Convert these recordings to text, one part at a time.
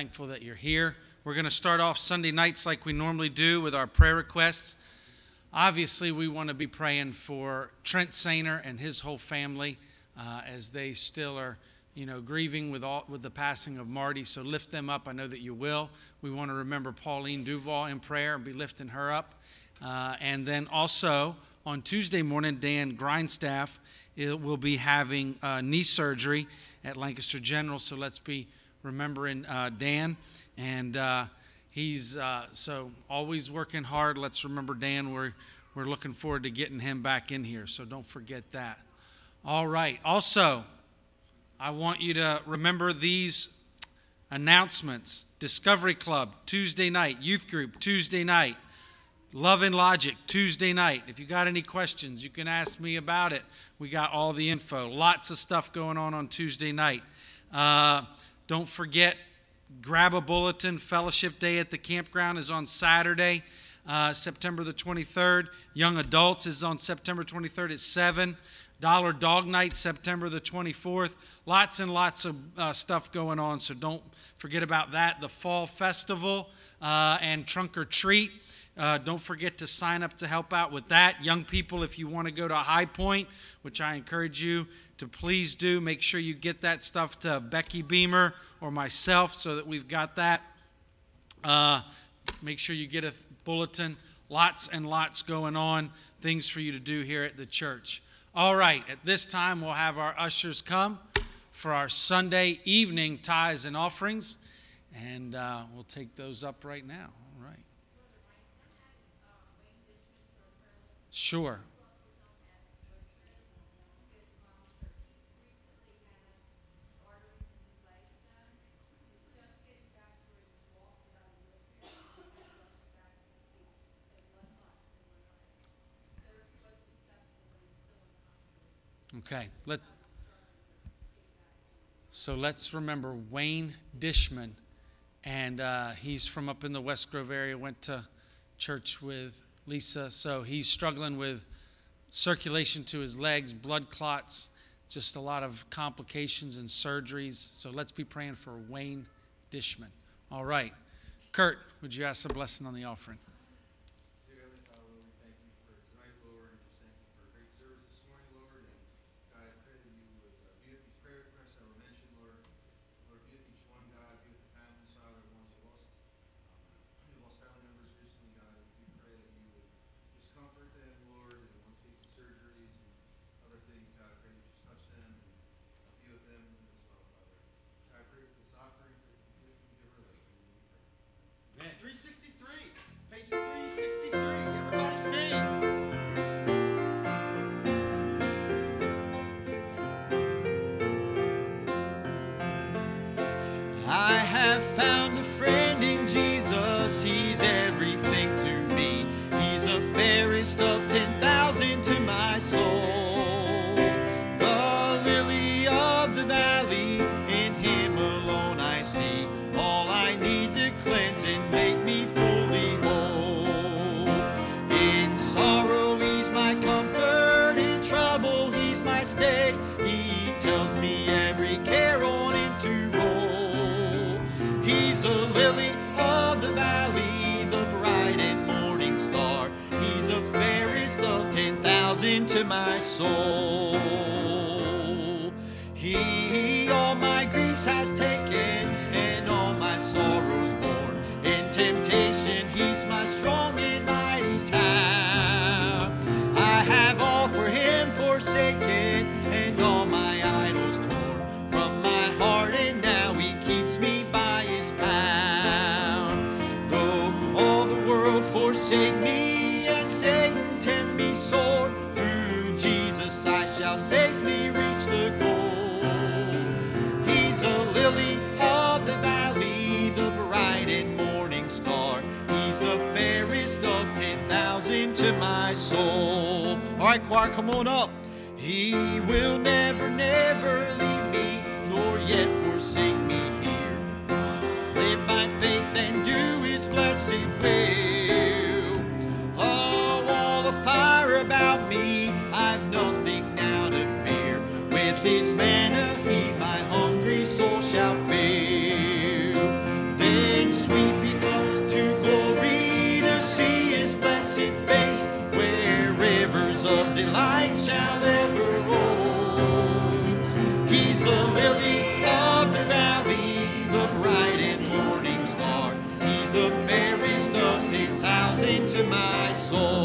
thankful that you're here. We're going to start off Sunday nights like we normally do with our prayer requests. Obviously, we want to be praying for Trent Sainer and his whole family uh, as they still are, you know, grieving with all with the passing of Marty. So lift them up. I know that you will. We want to remember Pauline Duval in prayer and be lifting her up. Uh, and then also on Tuesday morning, Dan Grindstaff will be having uh, knee surgery at Lancaster General. So let's be remembering uh, Dan. And uh, he's uh, so always working hard. Let's remember Dan. We're, we're looking forward to getting him back in here. So don't forget that. All right. Also, I want you to remember these announcements Discovery Club, Tuesday night, Youth Group, Tuesday night. Love and Logic, Tuesday night. If you got any questions, you can ask me about it. We got all the info. Lots of stuff going on on Tuesday night. Uh, don't forget, grab a bulletin. Fellowship Day at the campground is on Saturday, uh, September the 23rd. Young Adults is on September 23rd at 7. Dollar Dog Night, September the 24th. Lots and lots of uh, stuff going on, so don't forget about that. The Fall Festival uh, and Trunk or Treat uh, don't forget to sign up to help out with that. Young people, if you want to go to High Point, which I encourage you to please do, make sure you get that stuff to Becky Beamer or myself so that we've got that. Uh, make sure you get a bulletin. Lots and lots going on, things for you to do here at the church. All right, at this time, we'll have our ushers come for our Sunday evening tithes and offerings, and uh, we'll take those up right now. All right. Sure. Okay. Let, so let's remember Wayne Dishman, and uh, he's from up in the West Grove area. Went to church with Lisa. So he's struggling with circulation to his legs, blood clots, just a lot of complications and surgeries. So let's be praying for Wayne Dishman. All right. Kurt, would you ask a blessing on the offering? His up. he will never, never leave me, nor yet forsake shall. Soul.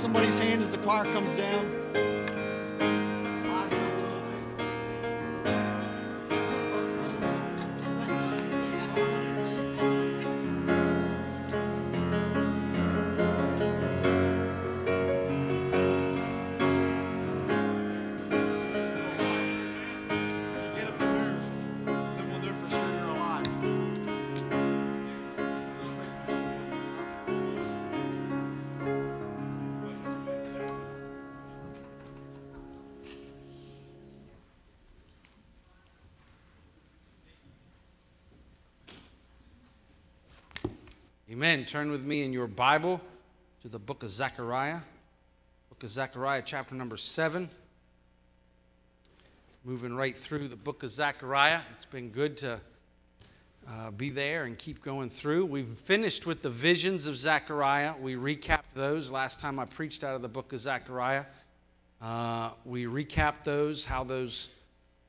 Somebody's hand as the choir comes down. Amen. Turn with me in your Bible to the book of Zechariah. Book of Zechariah, chapter number 7. Moving right through the book of Zechariah. It's been good to uh, be there and keep going through. We've finished with the visions of Zechariah. We recapped those last time I preached out of the book of Zechariah. Uh, we recapped those, how those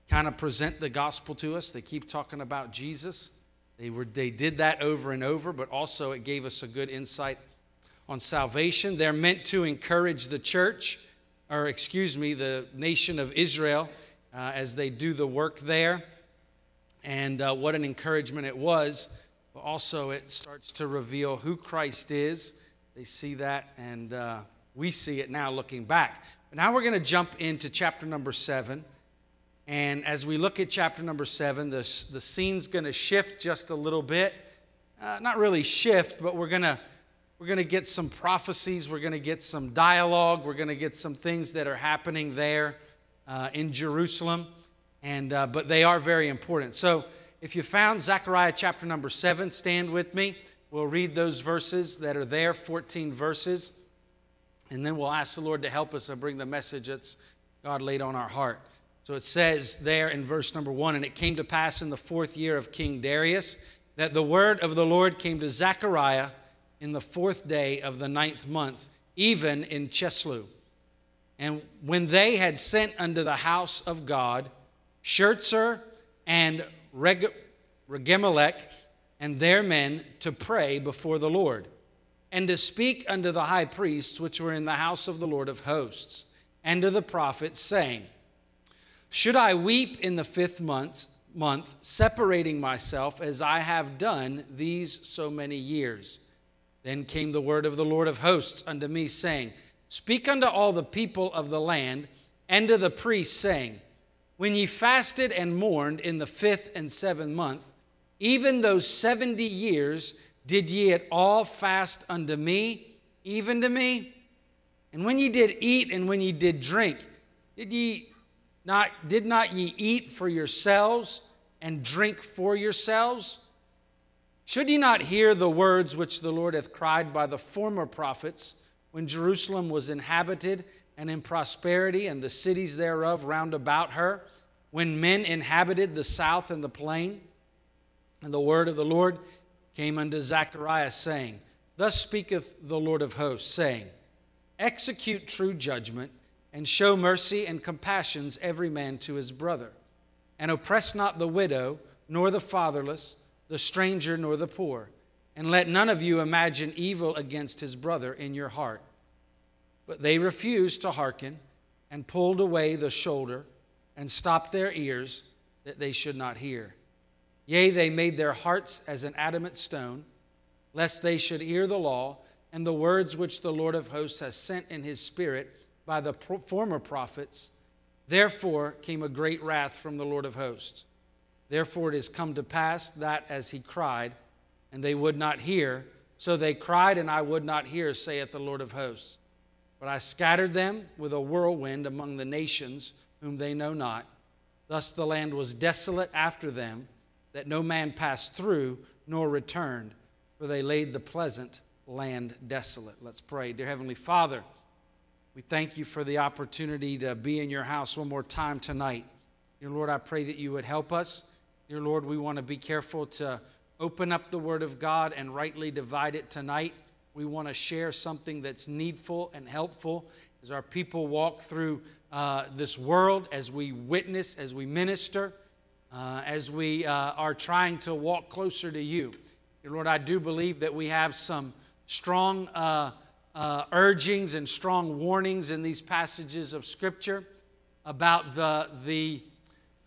kind of present the gospel to us. They keep talking about Jesus. They, were, they did that over and over, but also it gave us a good insight on salvation. They're meant to encourage the church, or excuse me, the nation of Israel uh, as they do the work there. And uh, what an encouragement it was. But also, it starts to reveal who Christ is. They see that, and uh, we see it now looking back. But now we're going to jump into chapter number seven. And as we look at chapter number seven, the, the scene's going to shift just a little bit. Uh, not really shift, but we're going to we're going to get some prophecies. We're going to get some dialogue. We're going to get some things that are happening there uh, in Jerusalem. And, uh, but they are very important. So if you found Zechariah chapter number seven, stand with me. We'll read those verses that are there, 14 verses. And then we'll ask the Lord to help us and bring the message that's God laid on our heart. So it says there in verse number one, and it came to pass in the fourth year of King Darius that the word of the Lord came to Zechariah in the fourth day of the ninth month, even in Chisleu. And when they had sent unto the house of God Sherezer and Reg- and their men to pray before the Lord, and to speak unto the high priests which were in the house of the Lord of hosts, and to the prophets, saying, should I weep in the fifth month, month, separating myself as I have done these so many years? Then came the word of the Lord of hosts unto me, saying, Speak unto all the people of the land, and to the priests, saying, When ye fasted and mourned in the fifth and seventh month, even those seventy years, did ye at all fast unto me, even to me? And when ye did eat and when ye did drink, did ye not, did not ye eat for yourselves and drink for yourselves? Should ye not hear the words which the Lord hath cried by the former prophets, when Jerusalem was inhabited and in prosperity, and the cities thereof round about her, when men inhabited the south and the plain? And the word of the Lord came unto Zechariah, saying, Thus speaketh the Lord of hosts, saying, Execute true judgment and show mercy and compassions every man to his brother. And oppress not the widow, nor the fatherless, the stranger, nor the poor. And let none of you imagine evil against his brother in your heart. But they refused to hearken, and pulled away the shoulder, and stopped their ears, that they should not hear. Yea, they made their hearts as an adamant stone, lest they should hear the law and the words which the Lord of hosts has sent in his spirit by the pro- former prophets. Therefore came a great wrath from the Lord of hosts. Therefore it is come to pass that as he cried, and they would not hear, so they cried, and I would not hear, saith the Lord of hosts. But I scattered them with a whirlwind among the nations whom they know not. Thus the land was desolate after them, that no man passed through nor returned, for they laid the pleasant land desolate. Let's pray. Dear Heavenly Father, we thank you for the opportunity to be in your house one more time tonight. Dear Lord, I pray that you would help us. Dear Lord, we want to be careful to open up the Word of God and rightly divide it tonight. We want to share something that's needful and helpful as our people walk through uh, this world, as we witness, as we minister, uh, as we uh, are trying to walk closer to you. Dear Lord, I do believe that we have some strong uh, urgings and strong warnings in these passages of Scripture about the, the,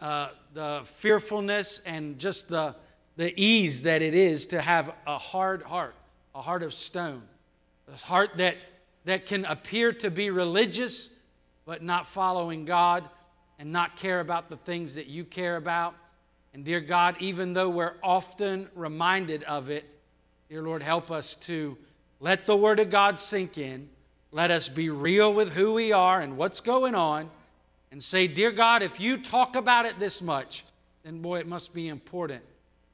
uh, the fearfulness and just the, the ease that it is to have a hard heart, a heart of stone, a heart that, that can appear to be religious but not following God and not care about the things that you care about. And dear God, even though we're often reminded of it, dear Lord, help us to let the Word of God sink in. Let us be real with who we are and what's going on and say, Dear God, if you talk about it this much, then boy, it must be important.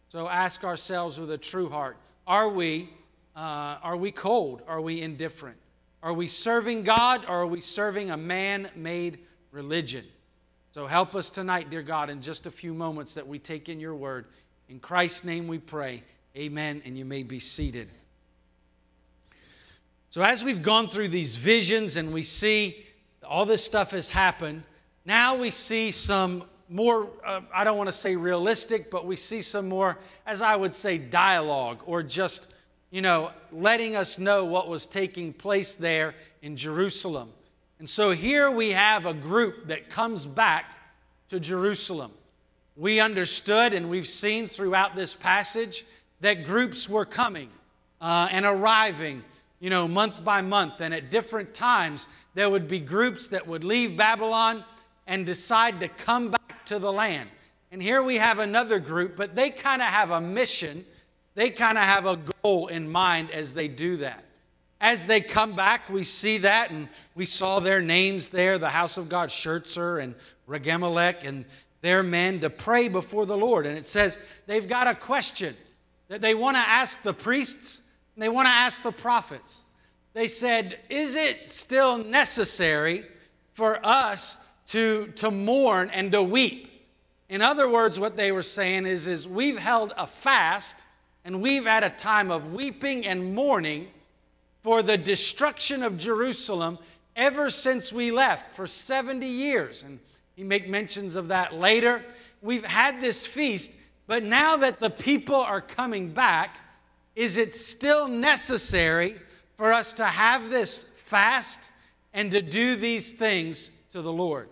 So ask ourselves with a true heart are we, uh, are we cold? Are we indifferent? Are we serving God or are we serving a man made religion? So help us tonight, dear God, in just a few moments that we take in your word. In Christ's name we pray. Amen. And you may be seated. So, as we've gone through these visions and we see all this stuff has happened, now we see some more, uh, I don't want to say realistic, but we see some more, as I would say, dialogue or just, you know, letting us know what was taking place there in Jerusalem. And so here we have a group that comes back to Jerusalem. We understood and we've seen throughout this passage that groups were coming uh, and arriving, you know, month by month. And at different times, there would be groups that would leave Babylon and decide to come back to the land. And here we have another group, but they kind of have a mission, they kind of have a goal in mind as they do that. As they come back, we see that, and we saw their names there the house of God, Sherezer and Regemmelech, and their men to pray before the Lord. And it says they've got a question that they want to ask the priests and they want to ask the prophets. They said, Is it still necessary for us to, to mourn and to weep? In other words, what they were saying is, is we've held a fast and we've had a time of weeping and mourning for the destruction of Jerusalem ever since we left for 70 years. And he make mentions of that later. We've had this feast, but now that the people are coming back, is it still necessary for us to have this fast and to do these things to the Lord?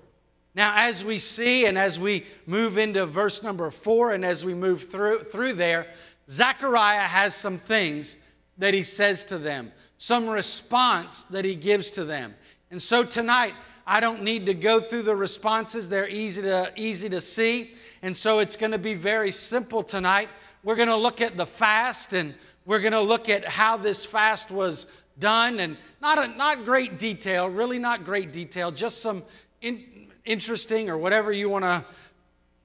Now, as we see and as we move into verse number four and as we move through, through there, Zechariah has some things that he says to them some response that he gives to them. And so tonight, I don't need to go through the responses. They're easy to, easy to see. And so it's going to be very simple tonight. We're going to look at the fast and we're going to look at how this fast was done and not, a, not great detail, really not great detail, just some in, interesting or whatever you want to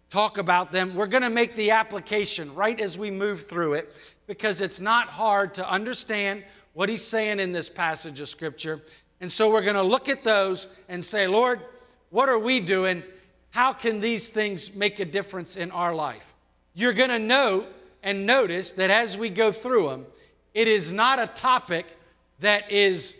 talk about them. We're going to make the application right as we move through it because it's not hard to understand what he's saying in this passage of Scripture. And so we're going to look at those and say, Lord, what are we doing? How can these things make a difference in our life? You're going to note and notice that as we go through them, it is not a topic that is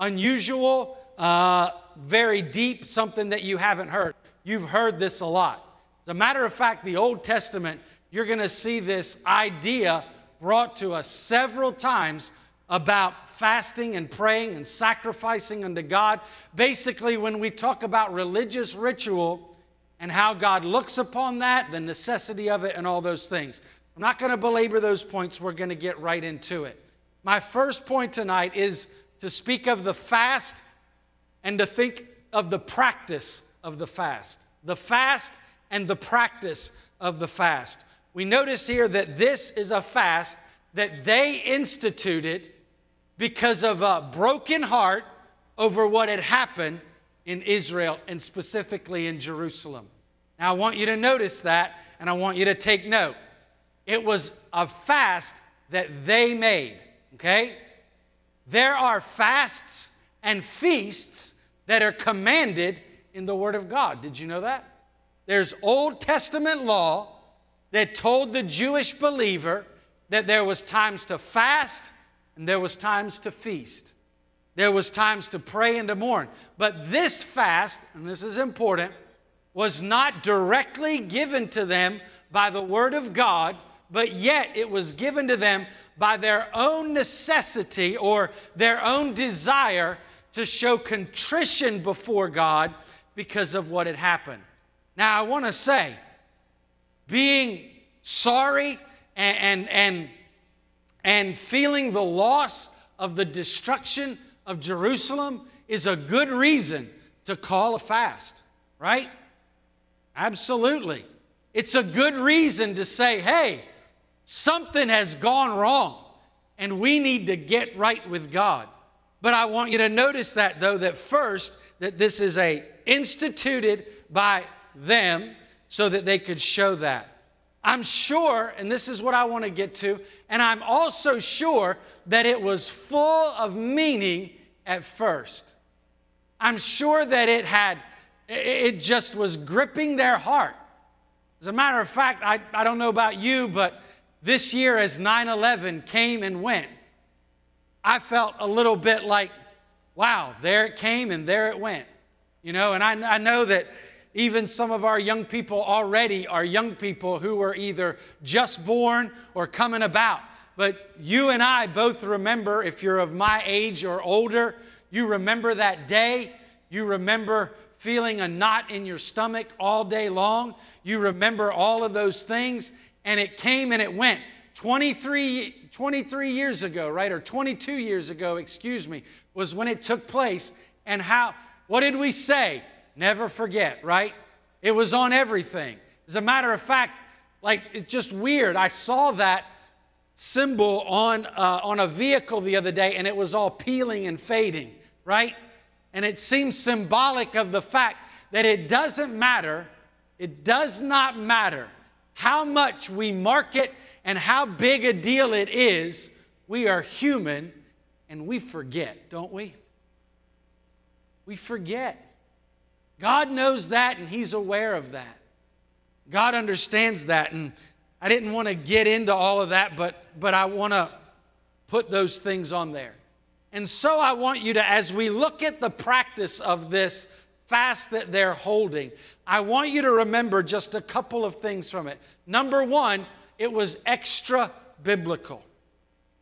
unusual, uh, very deep, something that you haven't heard. You've heard this a lot. As a matter of fact, the Old Testament, you're going to see this idea brought to us several times about fasting and praying and sacrificing unto God. Basically, when we talk about religious ritual and how God looks upon that, the necessity of it, and all those things. I'm not going to belabor those points. We're going to get right into it. My first point tonight is to speak of the fast and to think of the practice of the fast. The fast and the practice of the fast. We notice here that this is a fast that they instituted because of a broken heart over what had happened in Israel and specifically in Jerusalem. Now, I want you to notice that and I want you to take note. It was a fast that they made, okay? There are fasts and feasts that are commanded in the Word of God. Did you know that? There's Old Testament law that told the Jewish believer that there was times to fast and there was times to feast. There was times to pray and to mourn. But this fast, and this is important, was not directly given to them by the word of God, but yet it was given to them by their own necessity or their own desire to show contrition before God because of what had happened. Now, I want to say, being sorry and, and, and, and feeling the loss of the destruction of Jerusalem is a good reason to call a fast, right? Absolutely. It's a good reason to say, hey, something has gone wrong and we need to get right with God. But I want you to notice that though that first that this is a instituted by them so that they could show that. I'm sure, and this is what I want to get to, and I'm also sure that it was full of meaning at first. I'm sure that it had, it just was gripping their heart. As a matter of fact, I, I don't know about you, but this year as 9 11 came and went, I felt a little bit like, wow, there it came and there it went. You know, and I, I know that even some of our young people already are young people who were either just born or coming about. But you and I both remember, if you're of my age or older, you remember that day. You remember feeling a knot in your stomach all day long. You remember all of those things, and it came and it went. 23, 23 years ago, right, or 22 years ago, excuse me, was when it took place. And how, what did we say? Never forget, right? It was on everything. As a matter of fact, like it's just weird. I saw that symbol on, uh, on a vehicle the other day and it was all peeling and fading, right? And it seems symbolic of the fact that it doesn't matter, it does not matter how much we market and how big a deal it is. We are human and we forget, don't we? We forget. God knows that and He's aware of that. God understands that. And I didn't want to get into all of that, but, but I want to put those things on there. And so I want you to, as we look at the practice of this fast that they're holding, I want you to remember just a couple of things from it. Number one, it was extra biblical.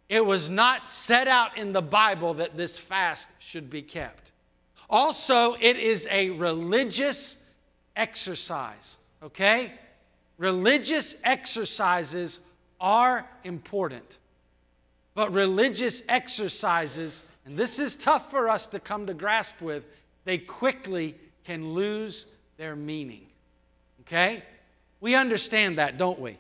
It was not set out in the Bible that this fast should be kept. Also, it is a religious exercise, okay? Religious exercises are important. But religious exercises, and this is tough for us to come to grasp with, they quickly can lose their meaning. Okay? We understand that, don't we?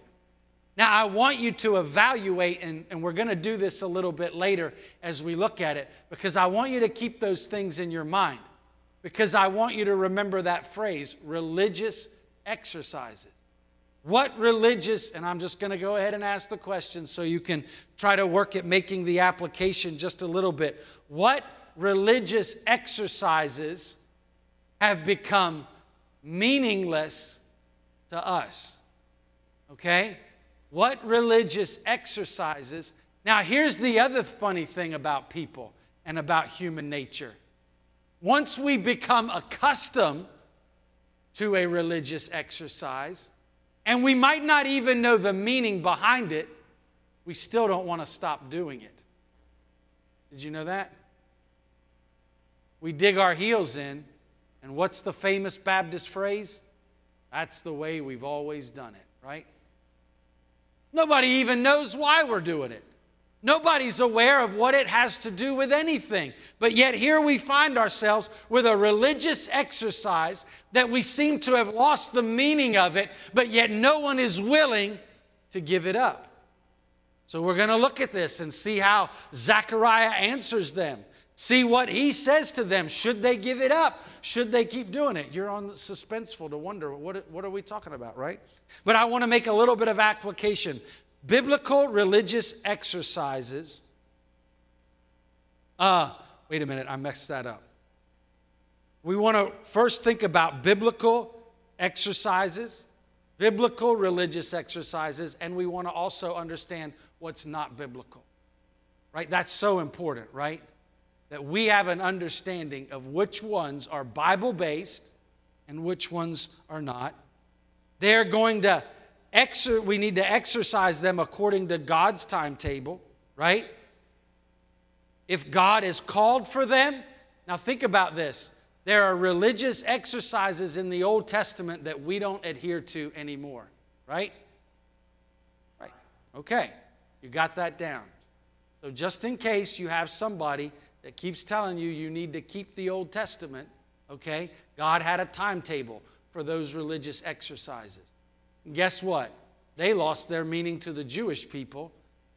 Now, I want you to evaluate, and, and we're going to do this a little bit later as we look at it, because I want you to keep those things in your mind. Because I want you to remember that phrase religious exercises. What religious, and I'm just going to go ahead and ask the question so you can try to work at making the application just a little bit. What religious exercises have become meaningless to us? Okay? What religious exercises? Now, here's the other funny thing about people and about human nature. Once we become accustomed to a religious exercise, and we might not even know the meaning behind it, we still don't want to stop doing it. Did you know that? We dig our heels in, and what's the famous Baptist phrase? That's the way we've always done it, right? Nobody even knows why we're doing it. Nobody's aware of what it has to do with anything. But yet, here we find ourselves with a religious exercise that we seem to have lost the meaning of it, but yet no one is willing to give it up. So, we're going to look at this and see how Zechariah answers them. See what he says to them. Should they give it up? Should they keep doing it? You're on suspenseful to wonder what, what are we talking about, right? But I want to make a little bit of application biblical religious exercises. Uh, wait a minute, I messed that up. We want to first think about biblical exercises, biblical religious exercises, and we want to also understand what's not biblical. Right? That's so important, right? That we have an understanding of which ones are Bible based and which ones are not. They're going to exer- we need to exercise them according to God's timetable, right? If God has called for them, now think about this. There are religious exercises in the Old Testament that we don't adhere to anymore, right? Right. Okay. You got that down. So, just in case you have somebody that keeps telling you you need to keep the Old Testament, okay, God had a timetable for those religious exercises. And guess what? They lost their meaning to the Jewish people.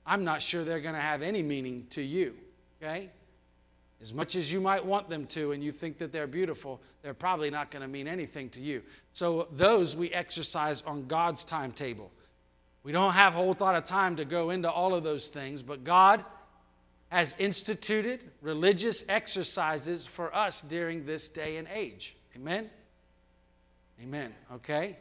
I'm not sure they're going to have any meaning to you, okay? As much as you might want them to and you think that they're beautiful, they're probably not going to mean anything to you. So, those we exercise on God's timetable. We don't have a whole lot of time to go into all of those things, but God has instituted religious exercises for us during this day and age. Amen? Amen. Okay?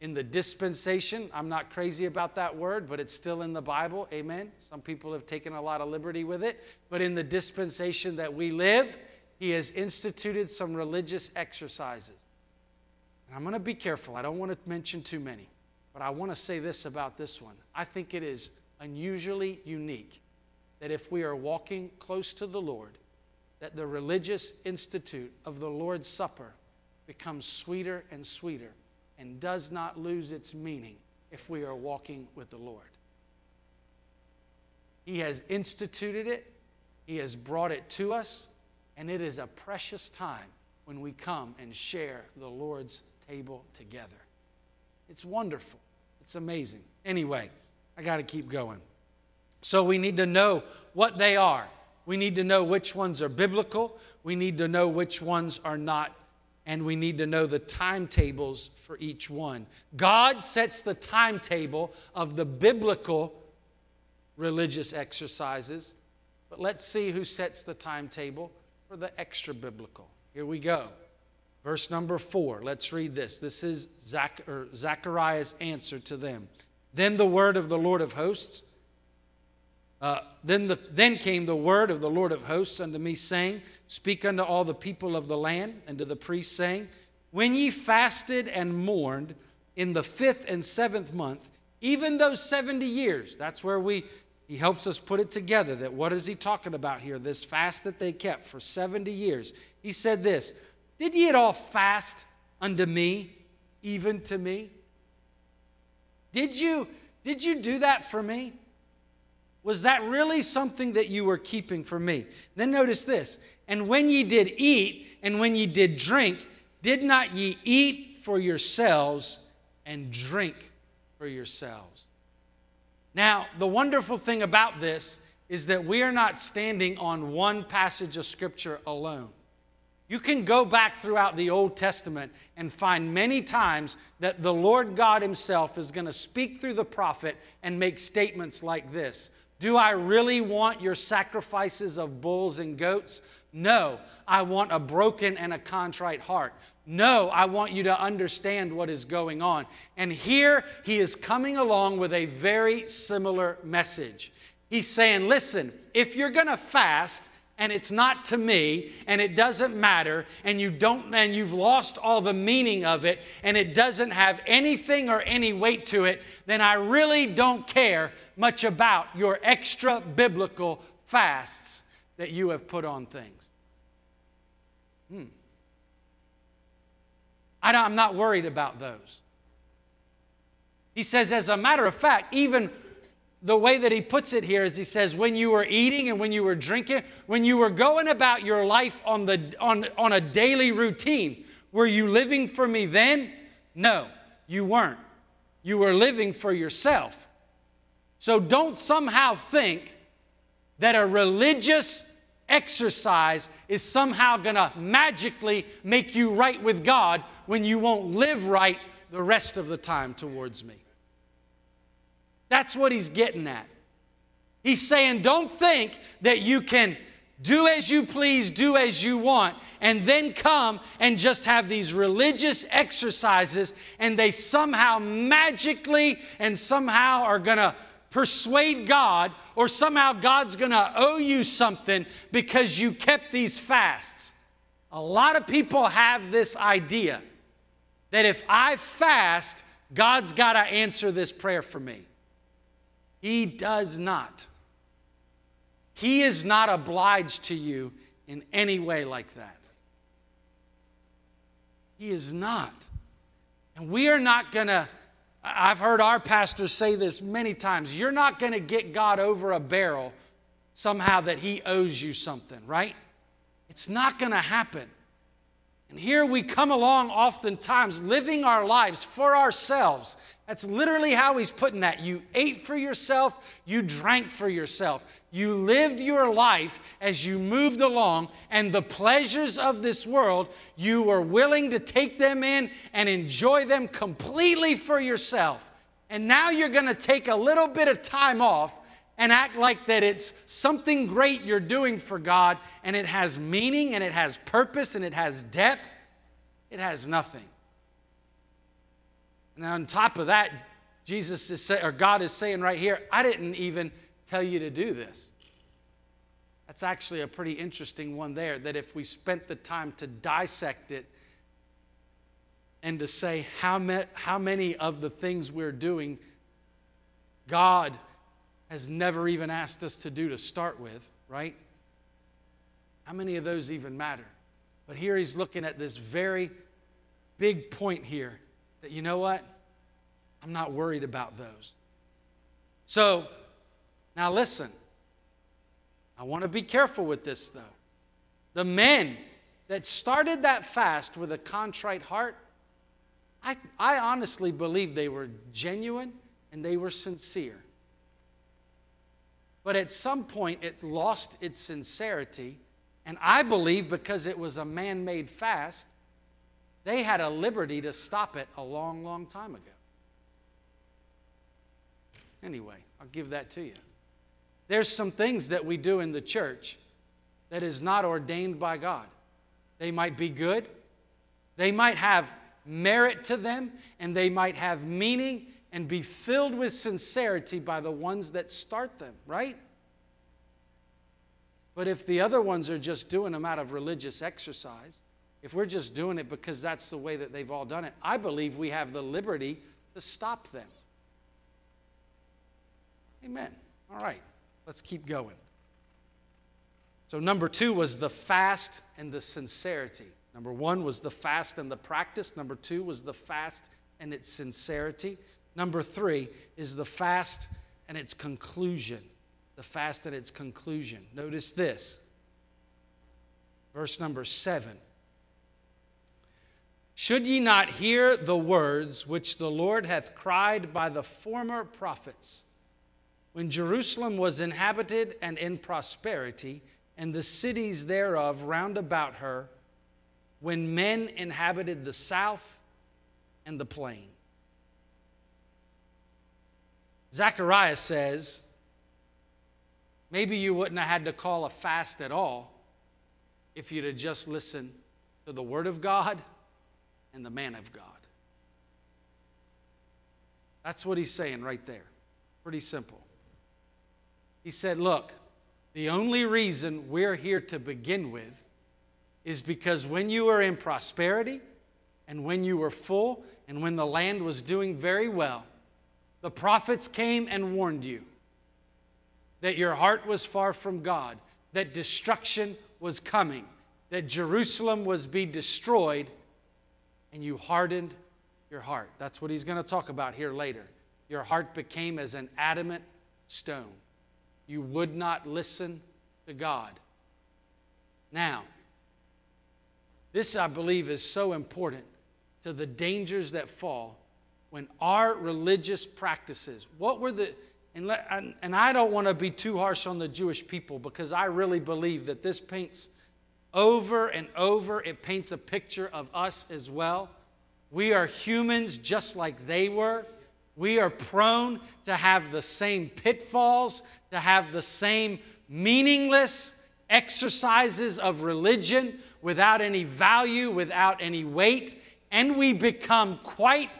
In the dispensation, I'm not crazy about that word, but it's still in the Bible. Amen. Some people have taken a lot of liberty with it. But in the dispensation that we live, He has instituted some religious exercises. And I'm going to be careful. I don't want to mention too many. But I want to say this about this one. I think it is unusually unique that if we are walking close to the Lord, that the religious institute of the Lord's Supper becomes sweeter and sweeter and does not lose its meaning if we are walking with the Lord. He has instituted it, He has brought it to us, and it is a precious time when we come and share the Lord's table together. It's wonderful. It's amazing. Anyway, I got to keep going. So we need to know what they are. We need to know which ones are biblical. We need to know which ones are not. And we need to know the timetables for each one. God sets the timetable of the biblical religious exercises. But let's see who sets the timetable for the extra biblical. Here we go. Verse number four, let's read this. This is Zach, Zechariah's answer to them. Then the word of the Lord of hosts, uh, then, the, then came the word of the Lord of hosts unto me, saying, Speak unto all the people of the land, and to the priests, saying, When ye fasted and mourned in the fifth and seventh month, even those 70 years, that's where we he helps us put it together that what is he talking about here? This fast that they kept for 70 years. He said this did ye at all fast unto me, even to me? Did you, did you do that for me? Was that really something that you were keeping for me? Then notice this. And when ye did eat, and when ye did drink, did not ye eat for yourselves and drink for yourselves? Now, the wonderful thing about this is that we are not standing on one passage of Scripture alone. You can go back throughout the Old Testament and find many times that the Lord God Himself is going to speak through the prophet and make statements like this Do I really want your sacrifices of bulls and goats? No, I want a broken and a contrite heart. No, I want you to understand what is going on. And here he is coming along with a very similar message. He's saying, Listen, if you're going to fast, and it's not to me and it doesn't matter and you don't and you've lost all the meaning of it and it doesn't have anything or any weight to it then i really don't care much about your extra biblical fasts that you have put on things. Hmm. I am not worried about those. He says as a matter of fact even the way that he puts it here is he says, when you were eating and when you were drinking, when you were going about your life on, the, on, on a daily routine, were you living for me then? No, you weren't. You were living for yourself. So don't somehow think that a religious exercise is somehow going to magically make you right with God when you won't live right the rest of the time towards me. That's what he's getting at. He's saying, don't think that you can do as you please, do as you want, and then come and just have these religious exercises and they somehow magically and somehow are going to persuade God or somehow God's going to owe you something because you kept these fasts. A lot of people have this idea that if I fast, God's got to answer this prayer for me. He does not. He is not obliged to you in any way like that. He is not. And we are not going to, I've heard our pastors say this many times you're not going to get God over a barrel somehow that he owes you something, right? It's not going to happen. And here we come along oftentimes living our lives for ourselves. That's literally how he's putting that. You ate for yourself, you drank for yourself. You lived your life as you moved along, and the pleasures of this world, you were willing to take them in and enjoy them completely for yourself. And now you're going to take a little bit of time off and act like that it's something great you're doing for God and it has meaning and it has purpose and it has depth, it has nothing. And on top of that, Jesus is say, or God is saying right here, I didn't even tell you to do this. That's actually a pretty interesting one there that if we spent the time to dissect it and to say how, ma- how many of the things we're doing God has never even asked us to do to start with, right? How many of those even matter? But here he's looking at this very big point here that, you know what? I'm not worried about those. So, now listen. I want to be careful with this, though. The men that started that fast with a contrite heart, I, I honestly believe they were genuine and they were sincere. But at some point, it lost its sincerity. And I believe because it was a man made fast, they had a liberty to stop it a long, long time ago. Anyway, I'll give that to you. There's some things that we do in the church that is not ordained by God. They might be good, they might have merit to them, and they might have meaning and be filled with sincerity by the ones that start them, right? But if the other ones are just doing them out of religious exercise, if we're just doing it because that's the way that they've all done it, I believe we have the liberty to stop them. Amen. All right, let's keep going. So, number two was the fast and the sincerity. Number one was the fast and the practice. Number two was the fast and its sincerity. Number three is the fast and its conclusion. The fast and its conclusion. Notice this. Verse number seven. Should ye not hear the words which the Lord hath cried by the former prophets, when Jerusalem was inhabited and in prosperity, and the cities thereof round about her, when men inhabited the south and the plain? Zechariah says, maybe you wouldn't have had to call a fast at all if you'd have just listened to the Word of God and the man of God. That's what he's saying right there. Pretty simple. He said, Look, the only reason we're here to begin with is because when you were in prosperity and when you were full and when the land was doing very well, the prophets came and warned you that your heart was far from God, that destruction was coming, that Jerusalem was be destroyed, and you hardened your heart. That's what he's going to talk about here later. Your heart became as an adamant stone. You would not listen to God. Now, this I believe is so important to the dangers that fall when our religious practices, what were the, and, let, and, and I don't want to be too harsh on the Jewish people because I really believe that this paints over and over, it paints a picture of us as well. We are humans just like they were. We are prone to have the same pitfalls, to have the same meaningless exercises of religion without any value, without any weight, and we become quite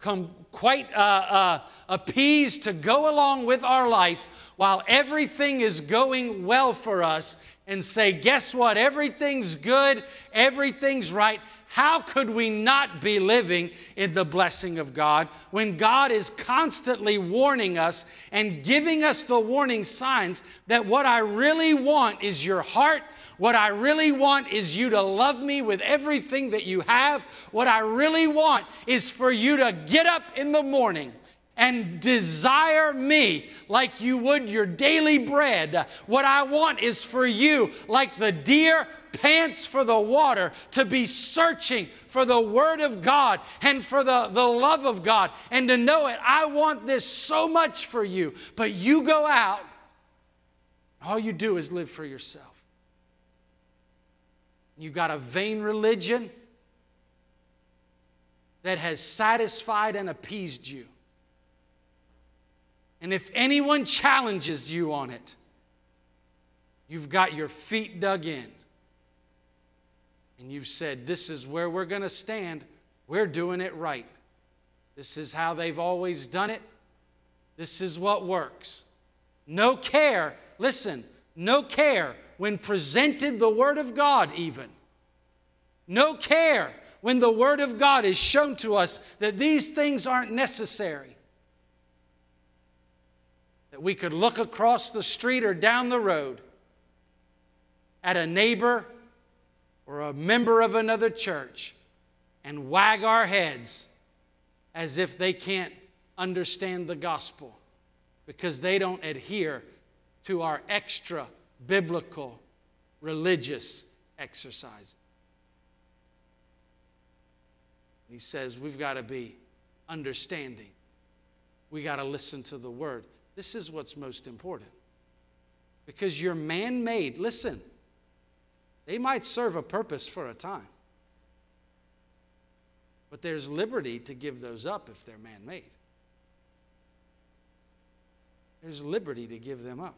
come quite uh, uh, appeased to go along with our life while everything is going well for us and say, guess what? Everything's good, everything's right. How could we not be living in the blessing of God when God is constantly warning us and giving us the warning signs that what I really want is your heart? What I really want is you to love me with everything that you have. What I really want is for you to get up in the morning and desire me like you would your daily bread. What I want is for you, like the deer pants for the water, to be searching for the Word of God and for the, the love of God and to know it. I want this so much for you, but you go out, all you do is live for yourself. You got a vain religion that has satisfied and appeased you. And if anyone challenges you on it, you've got your feet dug in. And you've said, This is where we're going to stand. We're doing it right. This is how they've always done it. This is what works. No care, listen, no care when presented the Word of God, even. No care when the Word of God is shown to us that these things aren't necessary. That we could look across the street or down the road at a neighbor or a member of another church and wag our heads as if they can't understand the gospel because they don't adhere to our extra biblical religious exercises. He says we've got to be understanding. We got to listen to the word. This is what's most important. Because you're man made. Listen, they might serve a purpose for a time. But there's liberty to give those up if they're man made. There's liberty to give them up.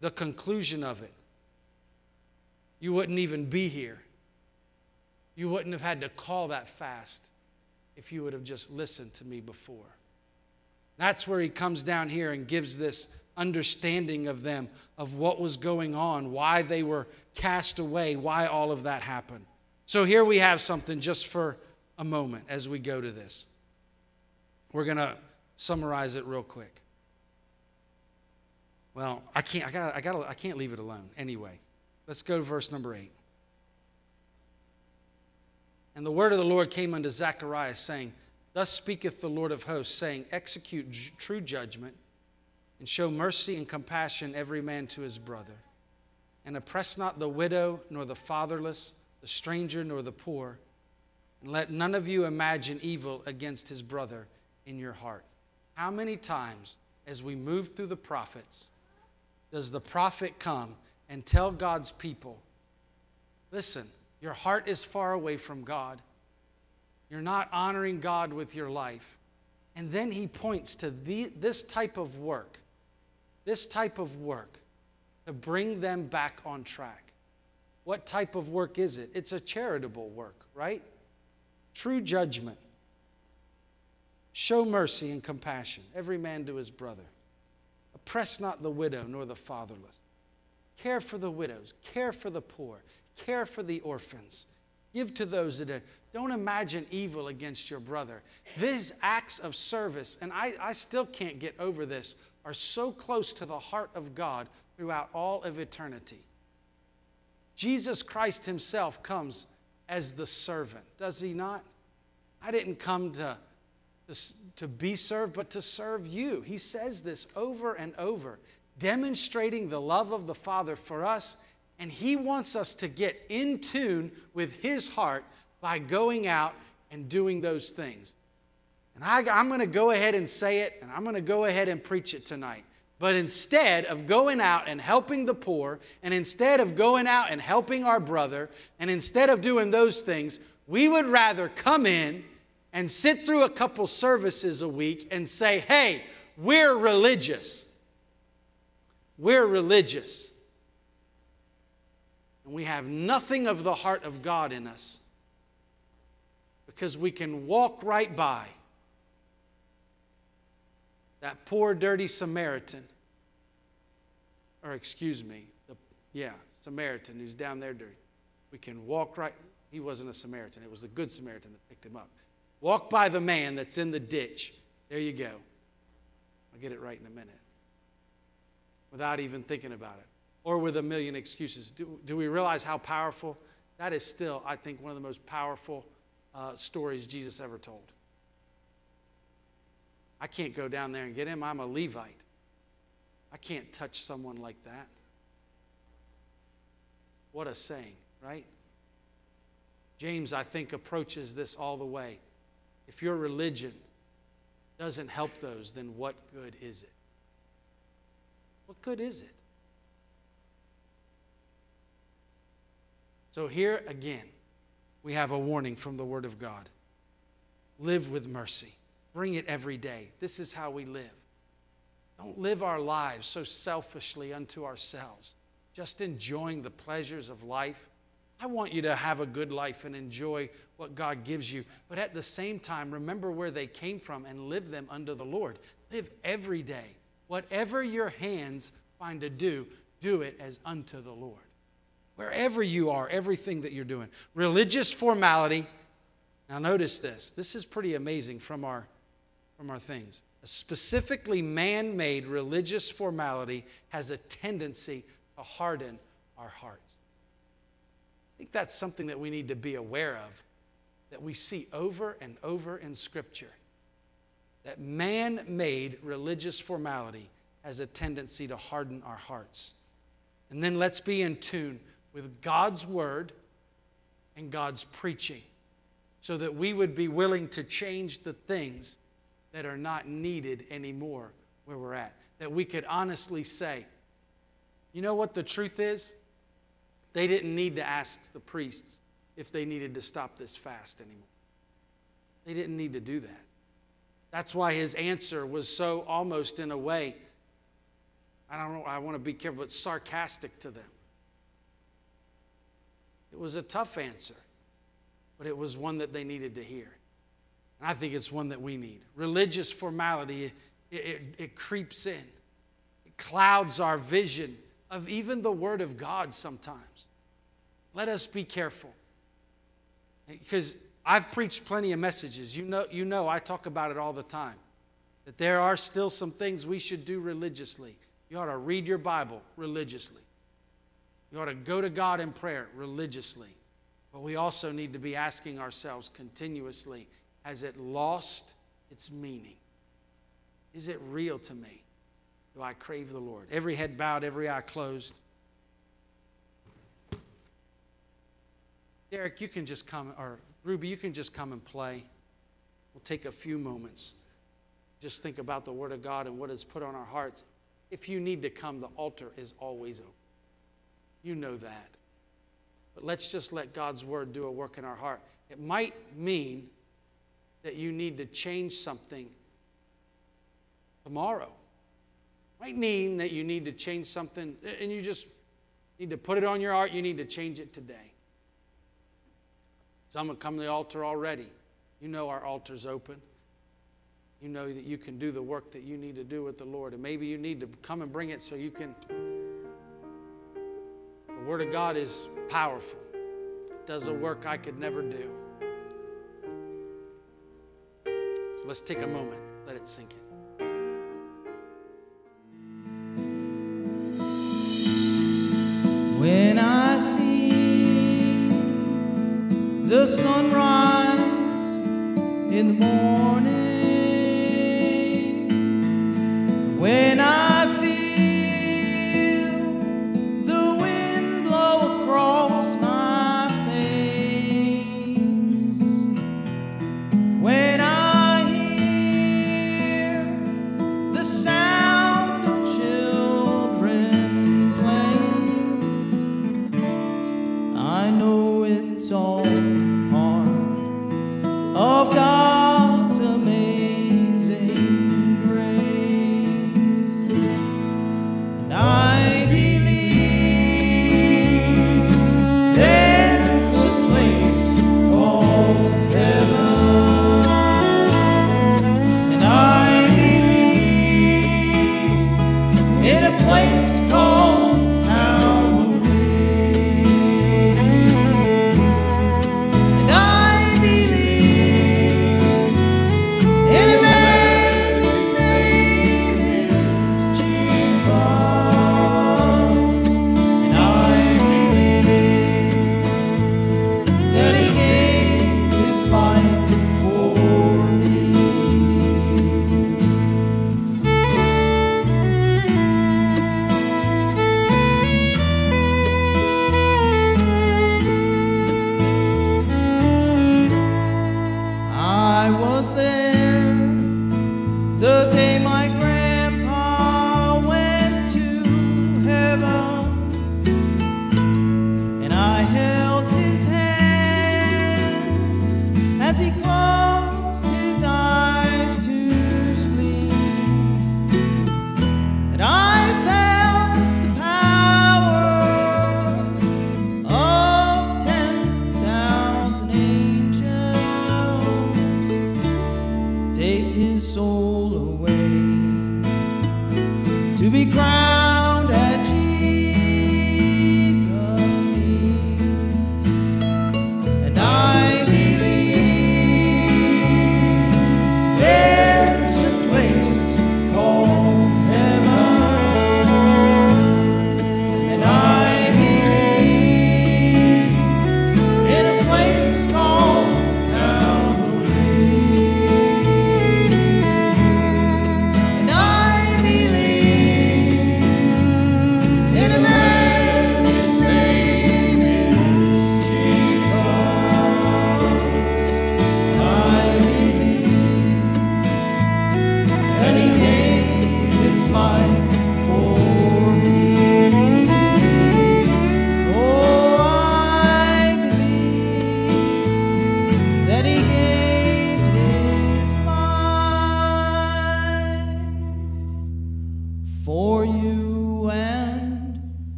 The conclusion of it you wouldn't even be here. You wouldn't have had to call that fast if you would have just listened to me before. That's where he comes down here and gives this understanding of them, of what was going on, why they were cast away, why all of that happened. So here we have something just for a moment as we go to this. We're going to summarize it real quick. Well, I can't, I, gotta, I, gotta, I can't leave it alone. Anyway, let's go to verse number eight. And the word of the Lord came unto Zechariah, saying, Thus speaketh the Lord of hosts, saying, Execute j- true judgment, and show mercy and compassion every man to his brother. And oppress not the widow, nor the fatherless, the stranger, nor the poor. And let none of you imagine evil against his brother in your heart. How many times, as we move through the prophets, does the prophet come and tell God's people, listen, your heart is far away from God. You're not honoring God with your life. And then he points to the, this type of work, this type of work to bring them back on track. What type of work is it? It's a charitable work, right? True judgment. Show mercy and compassion, every man to his brother. Oppress not the widow nor the fatherless. Care for the widows, care for the poor, care for the orphans Give to those that are. Don't imagine evil against your brother. These acts of service, and I, I still can't get over this, are so close to the heart of God throughout all of eternity. Jesus Christ Himself comes as the servant, does He not? I didn't come to, to, be served, but to serve you. He says this over and over, demonstrating the love of the Father for us and He wants us to get in tune with His heart by going out and doing those things. And I, am going to go ahead and say it, and I'm going to go ahead and preach it tonight. But instead of going out and helping the poor, and instead of going out and helping our brother, and instead of doing those things, we would rather come in and sit through a couple services a week and say, hey, we're religious. We're religious and we have nothing of the heart of God in us because we can walk right by that poor, dirty Samaritan, or excuse me, the, yeah, Samaritan who's down there dirty. We can walk right, he wasn't a Samaritan. It was the Good Samaritan that picked him up. Walk by the man that's in the ditch. There you go. I'll get it right in a minute. Without even thinking about it. Or with a million excuses. Do, do we realize how powerful? That is still, I think, one of the most powerful uh, stories Jesus ever told. I can't go down there and get him. I'm a Levite. I can't touch someone like that. What a saying, right? James, I think, approaches this all the way. If your religion doesn't help those, then what good is it? What good is it? So, here again, we have a warning from the Word of God live with mercy, bring it every day. This is how we live. Don't live our lives so selfishly unto ourselves, just enjoying the pleasures of life. I want you to have a good life and enjoy what God gives you. But at the same time, remember where they came from and live them unto the Lord. Live every day. Whatever your hands find to do, do it as unto the Lord. Wherever you are, everything that you're doing. Religious formality. Now, notice this. This is pretty amazing from our, from our things. A specifically man made religious formality has a tendency to harden our hearts. I think that's something that we need to be aware of, that we see over and over in Scripture. That man made religious formality has a tendency to harden our hearts. And then let's be in tune with God's word and God's preaching so that we would be willing to change the things that are not needed anymore where we're at. That we could honestly say, you know what the truth is? They didn't need to ask the priests if they needed to stop this fast anymore. They didn't need to do that. That's why his answer was so almost in a way, I don't know, I want to be careful, but sarcastic to them. It was a tough answer, but it was one that they needed to hear. And I think it's one that we need. Religious formality, it, it, it creeps in, it clouds our vision of even the Word of God sometimes. Let us be careful. Because I've preached plenty of messages. You know, you know, I talk about it all the time. That there are still some things we should do religiously. You ought to read your Bible religiously. You ought to go to God in prayer religiously. But we also need to be asking ourselves continuously has it lost its meaning? Is it real to me? Do I crave the Lord? Every head bowed, every eye closed. Derek, you can just come, or Ruby, you can just come and play. We'll take a few moments. Just think about the Word of God and what is put on our hearts. If you need to come, the altar is always open. You know that. But let's just let God's Word do a work in our heart. It might mean that you need to change something tomorrow. Might mean that you need to change something and you just need to put it on your heart, you need to change it today. Some have come to the altar already. You know our altar's open. You know that you can do the work that you need to do with the Lord. And maybe you need to come and bring it so you can. The Word of God is powerful, it does a work I could never do. So let's take a moment, let it sink in. Sunrise in the morning,